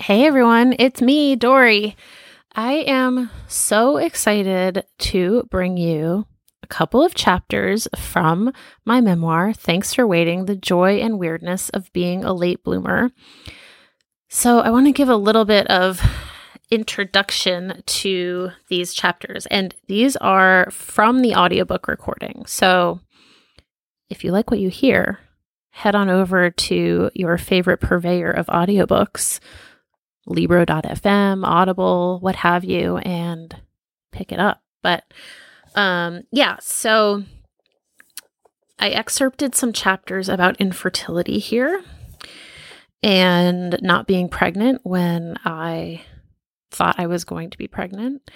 Hey everyone, it's me, Doree. I am so excited to bring you a couple of chapters from my memoir, Thanks for Waiting The Joy and Weirdness of Being a Late Bloomer. So, I want to give a little bit of introduction to these chapters, and these are from the audiobook recording. So, if you like what you hear, head on over to your favorite purveyor of audiobooks, Libro.fm, Audible, what have you, and pick it up. But um, yeah, so I excerpted some chapters about infertility here and not being pregnant when I thought I was going to be pregnant.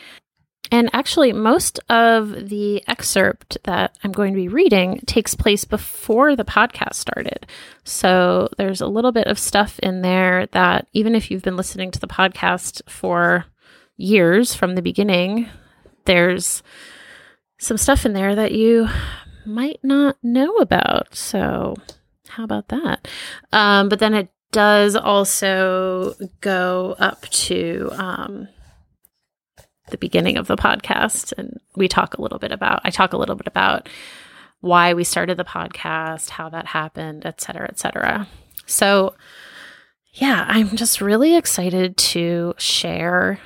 And actually, most of the excerpt that I'm going to be reading takes place before the podcast started. So there's a little bit of stuff in there that, even if you've been listening to the podcast for years from the beginning, there's some stuff in there that you might not know about. So, how about that? Um, but then it does also go up to um, the beginning of the podcast, and we talk a little bit about. I talk a little bit about why we started the podcast, how that happened, et cetera, et cetera. So, yeah, I'm just really excited to share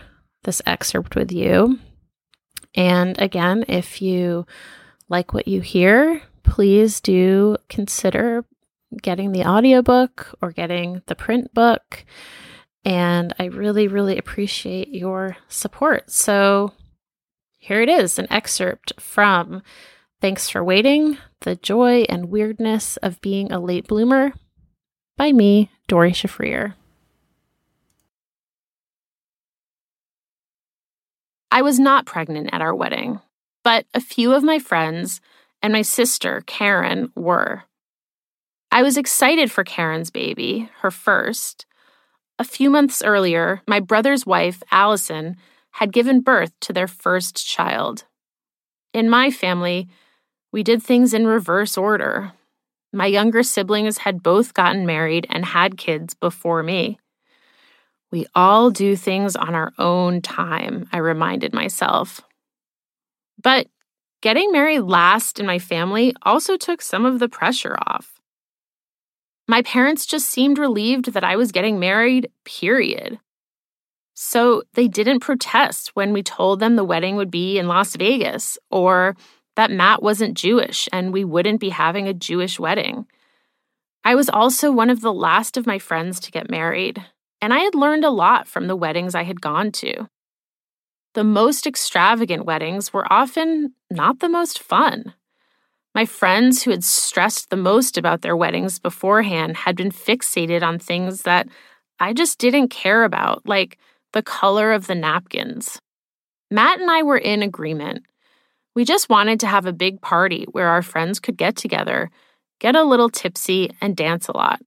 this excerpt with you. And again, if you like what you hear, please do consider getting the audiobook or getting the print book. And I really, really appreciate your support. So here it is an excerpt from Thanks for Waiting The Joy and Weirdness of Being a Late Bloomer by me, Doree Shafrir. I was not pregnant at our wedding, but a few of my friends and my sister, Karen, were. I was excited for Karen's baby, her first. A few months earlier, my brother's wife, Allison, had given birth to their first child. In my family, we did things in reverse order. My younger siblings had both gotten married and had kids before me. We all do things on our own time, I reminded myself. But getting married last in my family also took some of the pressure off. My parents just seemed relieved that I was getting married, period. So they didn't protest when we told them the wedding would be in Las Vegas or that Matt wasn't Jewish and we wouldn't be having a Jewish wedding. I was also one of the last of my friends to get married, and I had learned a lot from the weddings I had gone to. The most extravagant weddings were often not the most fun. My friends who had stressed the most about their weddings beforehand had been fixated on things that I just didn't care about, like the color of the napkins. Matt and I were in agreement. We just wanted to have a big party where our friends could get together, get a little tipsy, and dance a lot.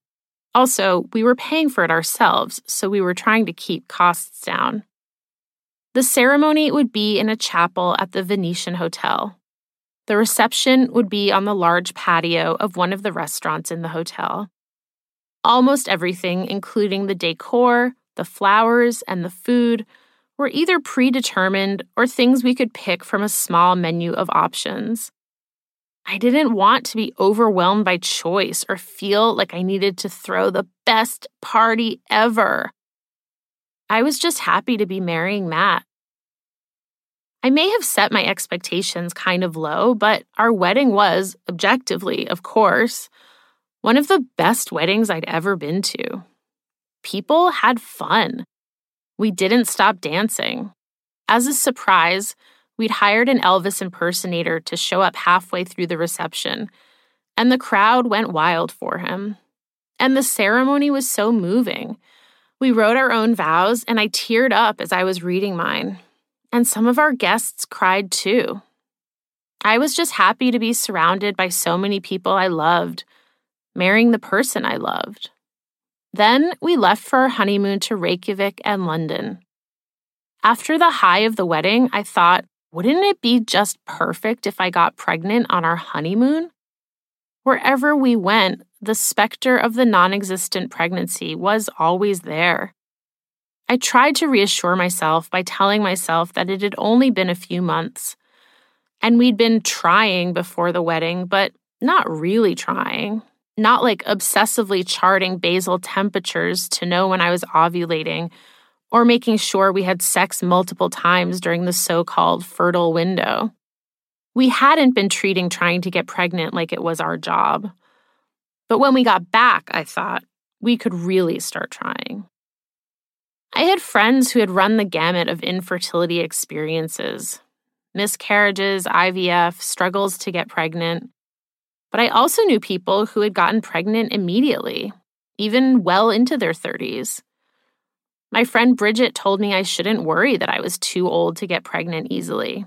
Also, we were paying for it ourselves, so we were trying to keep costs down. The ceremony would be in a chapel at the Venetian Hotel. The reception would be on the large patio of one of the restaurants in the hotel. Almost everything, including the decor, the flowers, and the food, were either predetermined or things we could pick from a small menu of options. I didn't want to be overwhelmed by choice or feel like I needed to throw the best party ever. I was just happy to be marrying Matt. I may have set my expectations kind of low, but our wedding was, objectively, of course, one of the best weddings I'd ever been to. People had fun. We didn't stop dancing. As a surprise, we'd hired an Elvis impersonator to show up halfway through the reception, and the crowd went wild for him. And the ceremony was so moving. We wrote our own vows, and I teared up as I was reading mine. And some of our guests cried too. I was just happy to be surrounded by so many people I loved, marrying the person I loved. Then we left for our honeymoon to Reykjavik and London. After the high of the wedding, I thought, wouldn't it be just perfect if I got pregnant on our honeymoon? Wherever we went, the specter of the non existent pregnancy was always there. I tried to reassure myself by telling myself that it had only been a few months. And we'd been trying before the wedding, but not really trying. Not like obsessively charting basal temperatures to know when I was ovulating or making sure we had sex multiple times during the so called fertile window. We hadn't been treating trying to get pregnant like it was our job. But when we got back, I thought, we could really start trying. I had friends who had run the gamut of infertility experiences miscarriages, IVF, struggles to get pregnant. But I also knew people who had gotten pregnant immediately, even well into their 30s. My friend Bridget told me I shouldn't worry that I was too old to get pregnant easily.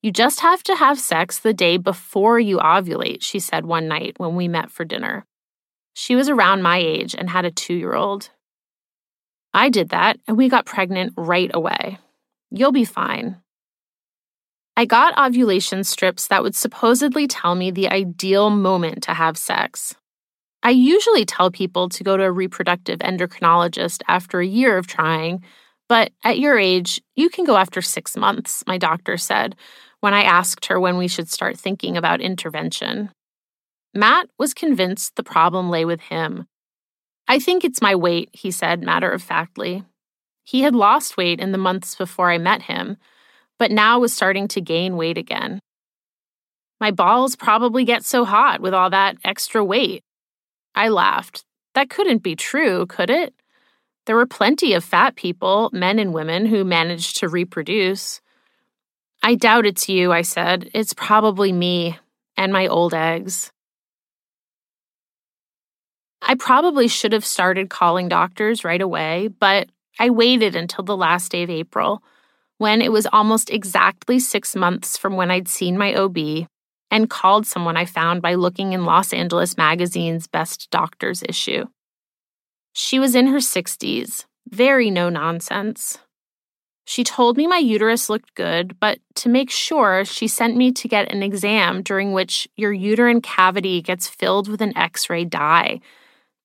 You just have to have sex the day before you ovulate, she said one night when we met for dinner. She was around my age and had a two year old. I did that, and we got pregnant right away. You'll be fine. I got ovulation strips that would supposedly tell me the ideal moment to have sex. I usually tell people to go to a reproductive endocrinologist after a year of trying, but at your age, you can go after six months, my doctor said, when I asked her when we should start thinking about intervention. Matt was convinced the problem lay with him. I think it's my weight, he said matter of factly. He had lost weight in the months before I met him, but now was starting to gain weight again. My balls probably get so hot with all that extra weight. I laughed. That couldn't be true, could it? There were plenty of fat people, men and women, who managed to reproduce. I doubt it's you, I said. It's probably me and my old eggs. I probably should have started calling doctors right away, but I waited until the last day of April, when it was almost exactly six months from when I'd seen my OB, and called someone I found by looking in Los Angeles Magazine's Best Doctors issue. She was in her 60s, very no nonsense. She told me my uterus looked good, but to make sure, she sent me to get an exam during which your uterine cavity gets filled with an X ray dye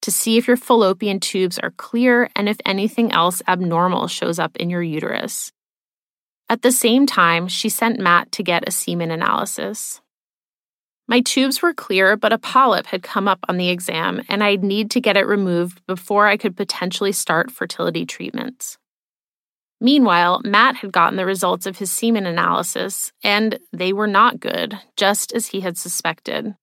to see if your fallopian tubes are clear and if anything else abnormal shows up in your uterus. At the same time, she sent Matt to get a semen analysis. My tubes were clear, but a polyp had come up on the exam, and I'd need to get it removed before I could potentially start fertility treatments. Meanwhile, Matt had gotten the results of his semen analysis, and they were not good, just as he had suspected.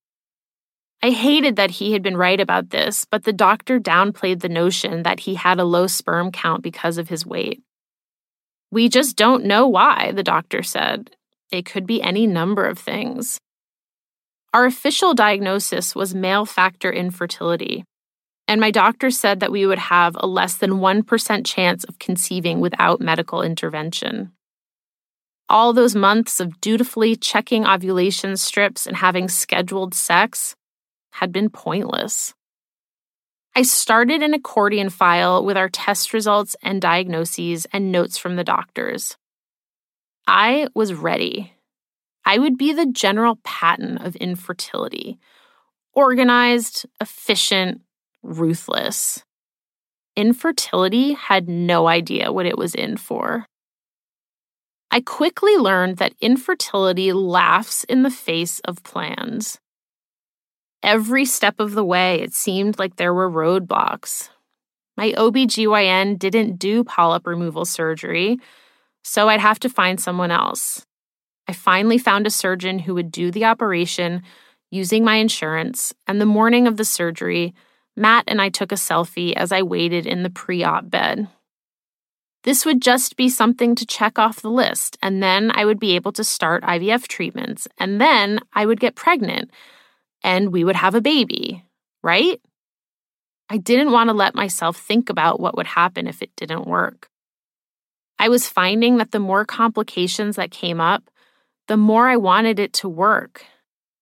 I hated that he had been right about this, but the doctor downplayed the notion that he had a low sperm count because of his weight. We just don't know why, the doctor said. It could be any number of things. Our official diagnosis was male factor infertility, and my doctor said that we would have a less than 1% chance of conceiving without medical intervention. All those months of dutifully checking ovulation strips and having scheduled sex had been pointless. I started an accordion file with our test results and diagnoses and notes from the doctors. I was ready. I would be the General Patton of infertility organized, efficient, ruthless. Infertility had no idea what it was in for. I quickly learned that infertility laughs in the face of plans. Every step of the way, it seemed like there were roadblocks. My OBGYN didn't do polyp removal surgery, so I'd have to find someone else. I finally found a surgeon who would do the operation using my insurance, and the morning of the surgery, Matt and I took a selfie as I waited in the pre op bed. This would just be something to check off the list, and then I would be able to start IVF treatments, and then I would get pregnant, and we would have a baby, right? I didn't want to let myself think about what would happen if it didn't work. I was finding that the more complications that came up, the more I wanted it to work,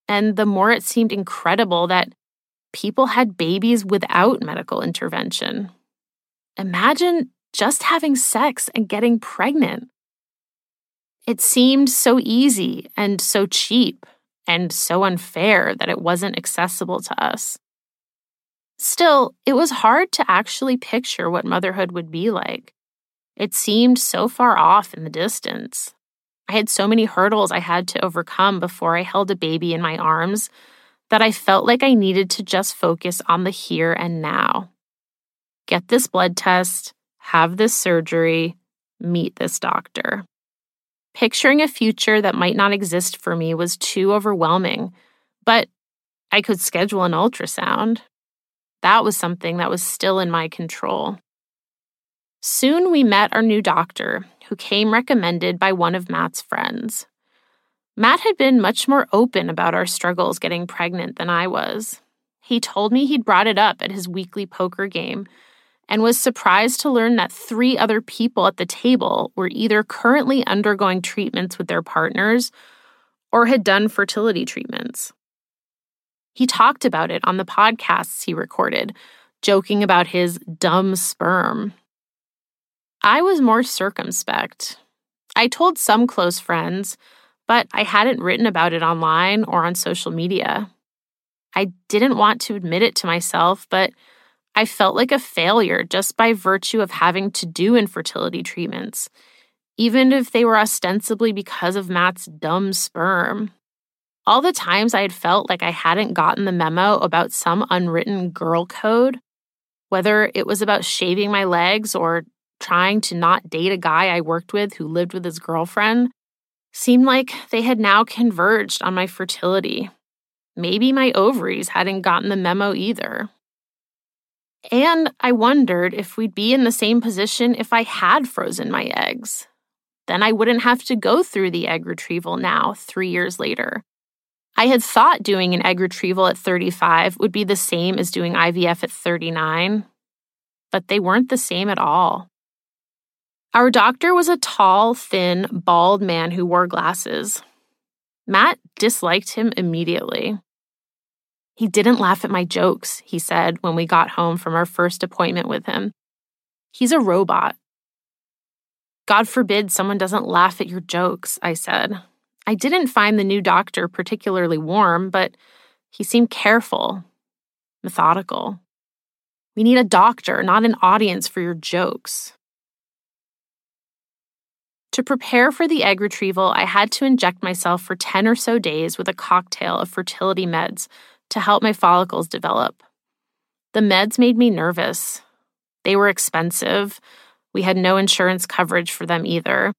and the more it seemed incredible that people had babies without medical intervention. Imagine just having sex and getting pregnant. It seemed so easy and so cheap and so unfair that it wasn't accessible to us. Still, it was hard to actually picture what motherhood would be like. It seemed so far off in the distance. I had so many hurdles I had to overcome before I held a baby in my arms that I felt like I needed to just focus on the here and now. Get this blood test, have this surgery, meet this doctor. Picturing a future that might not exist for me was too overwhelming, but I could schedule an ultrasound. That was something that was still in my control. Soon we met our new doctor, who came recommended by one of Matt's friends. Matt had been much more open about our struggles getting pregnant than I was. He told me he'd brought it up at his weekly poker game and was surprised to learn that three other people at the table were either currently undergoing treatments with their partners or had done fertility treatments. He talked about it on the podcasts he recorded, joking about his dumb sperm. I was more circumspect. I told some close friends, but I hadn't written about it online or on social media. I didn't want to admit it to myself, but I felt like a failure just by virtue of having to do infertility treatments, even if they were ostensibly because of Matt's dumb sperm. All the times I had felt like I hadn't gotten the memo about some unwritten girl code, whether it was about shaving my legs or trying to not date a guy I worked with who lived with his girlfriend, seemed like they had now converged on my fertility. Maybe my ovaries hadn't gotten the memo either. And I wondered if we'd be in the same position if I had frozen my eggs. Then I wouldn't have to go through the egg retrieval now, three years later. I had thought doing an egg retrieval at 35 would be the same as doing IVF at 39, but they weren't the same at all. Our doctor was a tall, thin, bald man who wore glasses. Matt disliked him immediately. He didn't laugh at my jokes, he said when we got home from our first appointment with him. He's a robot. God forbid someone doesn't laugh at your jokes, I said. I didn't find the new doctor particularly warm, but he seemed careful, methodical. We need a doctor, not an audience for your jokes. To prepare for the egg retrieval, I had to inject myself for 10 or so days with a cocktail of fertility meds to help my follicles develop. The meds made me nervous. They were expensive. We had no insurance coverage for them either.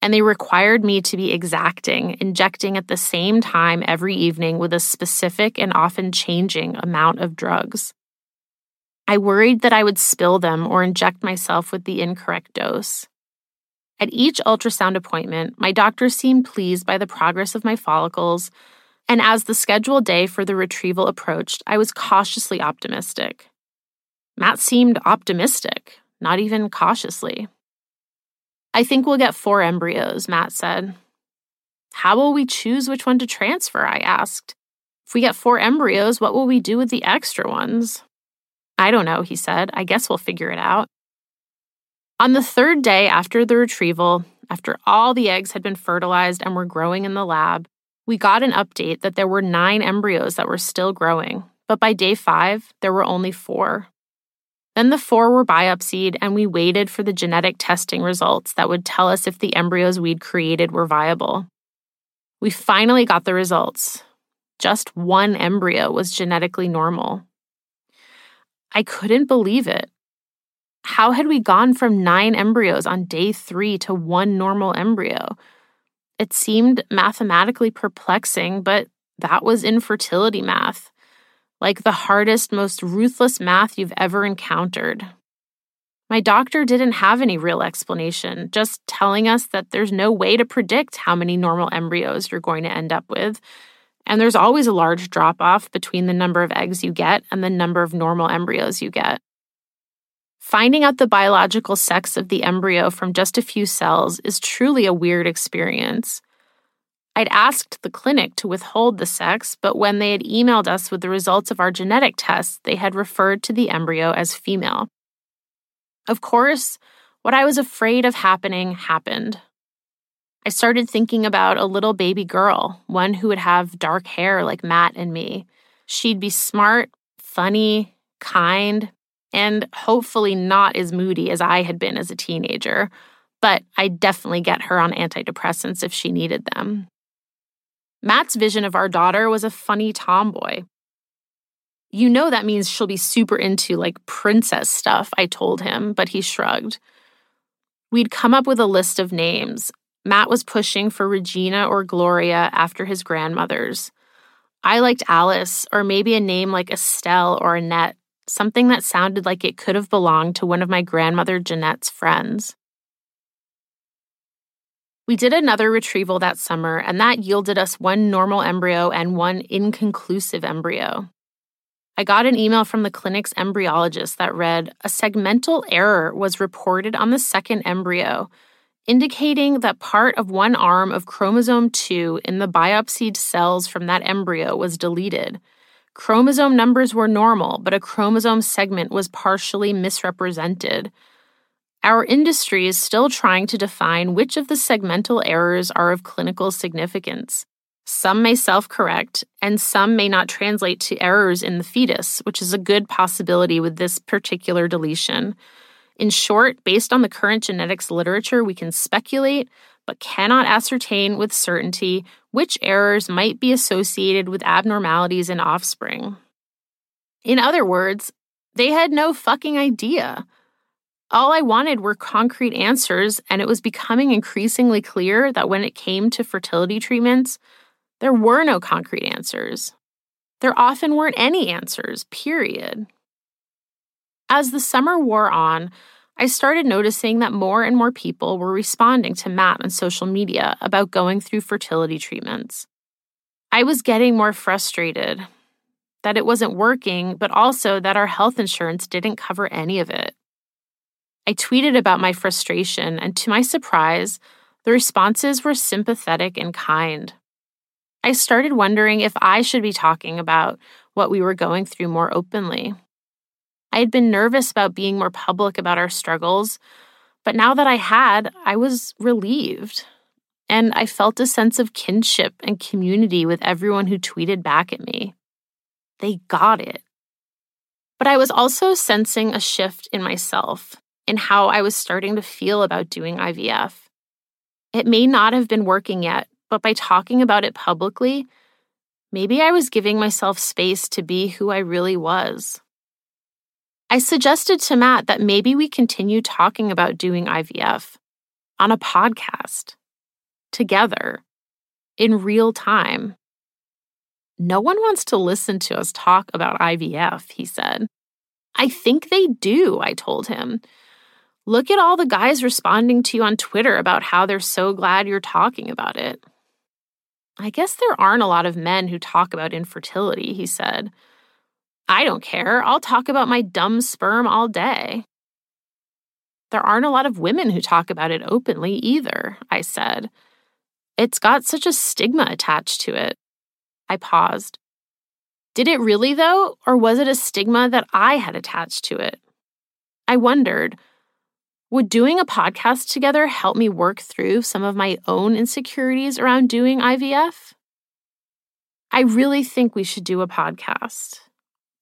And they required me to be exacting, injecting at the same time every evening with a specific and often changing amount of drugs. I worried that I would spill them or inject myself with the incorrect dose. At each ultrasound appointment, my doctor seemed pleased by the progress of my follicles and as the scheduled day for the retrieval approached, I was cautiously optimistic. Matt seemed optimistic, not even cautiously. I think we'll get four embryos, Matt said. How will we choose which one to transfer? I asked. If we get four embryos, what will we do with the extra ones? I don't know, he said. I guess we'll figure it out. On the third day after the retrieval, after all the eggs had been fertilized and were growing in the lab, we got an update that there were nine embryos that were still growing, but by day five, there were only four. Then the four were biopsied, and we waited for the genetic testing results that would tell us if the embryos we'd created were viable. We finally got the results. Just one embryo was genetically normal. I couldn't believe it. How had we gone from nine embryos on day three to one normal embryo? It seemed mathematically perplexing, but that was infertility math, like the hardest, most ruthless math you've ever encountered. My doctor didn't have any real explanation, just telling us that there's no way to predict how many normal embryos you're going to end up with. And there's always a large drop off between the number of eggs you get and the number of normal embryos you get. Finding out the biological sex of the embryo from just a few cells is truly a weird experience. I'd asked the clinic to withhold the sex, but when they had emailed us with the results of our genetic tests, they had referred to the embryo as female. Of course, what I was afraid of happening happened. I started thinking about a little baby girl, one who would have dark hair like Matt and me. She'd be smart, funny, kind, and hopefully not as moody as I had been as a teenager, but I'd definitely get her on antidepressants if she needed them. Matt's vision of our daughter was a funny tomboy. You know that means she'll be super into like princess stuff, I told him, but he shrugged. We'd come up with a list of names. Matt was pushing for Regina or Gloria after his grandmothers. I liked Alice, or maybe a name like Estelle or Annette, something that sounded like it could have belonged to one of my grandmother Jeanette's friends. We did another retrieval that summer, and that yielded us one normal embryo and one inconclusive embryo. I got an email from the clinic's embryologist that read A segmental error was reported on the second embryo, indicating that part of one arm of chromosome 2 in the biopsied cells from that embryo was deleted. Chromosome numbers were normal, but a chromosome segment was partially misrepresented. Our industry is still trying to define which of the segmental errors are of clinical significance. Some may self correct, and some may not translate to errors in the fetus, which is a good possibility with this particular deletion. In short, based on the current genetics literature, we can speculate, but cannot ascertain with certainty which errors might be associated with abnormalities in offspring. In other words, they had no fucking idea. All I wanted were concrete answers, and it was becoming increasingly clear that when it came to fertility treatments, there were no concrete answers. There often weren't any answers, period. As the summer wore on, I started noticing that more and more people were responding to Matt on social media about going through fertility treatments. I was getting more frustrated that it wasn't working, but also that our health insurance didn't cover any of it. I tweeted about my frustration, and to my surprise, the responses were sympathetic and kind. I started wondering if I should be talking about what we were going through more openly. I had been nervous about being more public about our struggles, but now that I had, I was relieved. And I felt a sense of kinship and community with everyone who tweeted back at me. They got it. But I was also sensing a shift in myself in how I was starting to feel about doing IVF. It may not have been working yet, but by talking about it publicly, maybe I was giving myself space to be who I really was. I suggested to Matt that maybe we continue talking about doing IVF on a podcast together in real time. No one wants to listen to us talk about IVF, he said. I think they do, I told him. Look at all the guys responding to you on Twitter about how they're so glad you're talking about it. I guess there aren't a lot of men who talk about infertility, he said. I don't care. I'll talk about my dumb sperm all day. There aren't a lot of women who talk about it openly either, I said. It's got such a stigma attached to it. I paused. Did it really, though, or was it a stigma that I had attached to it? I wondered would doing a podcast together help me work through some of my own insecurities around doing IVF? I really think we should do a podcast.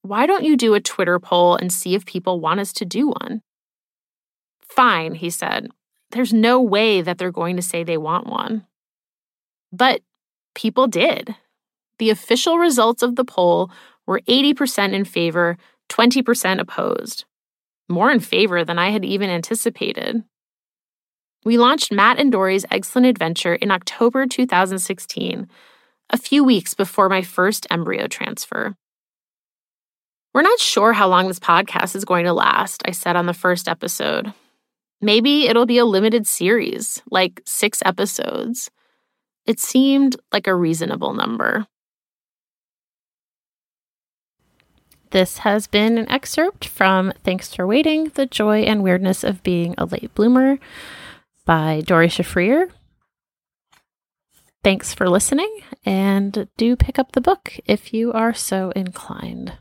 Why don't you do a Twitter poll and see if people want us to do one? Fine, he said. There's no way that they're going to say they want one. But people did. The official results of the poll were 80% in favor, 20% opposed more in favor than I had even anticipated. We launched Matt and Doree's Eggcellent Adventure in October 2016, a few weeks before my first embryo transfer. We're not sure how long this podcast is going to last, I said on the first episode. Maybe it'll be a limited series, like six episodes. It seemed like a reasonable number. This has been an excerpt from Thanks for Waiting The Joy and Weirdness of Being a Late Bloomer by Doree Shafrir. Thanks for listening, and do pick up the book if you are so inclined.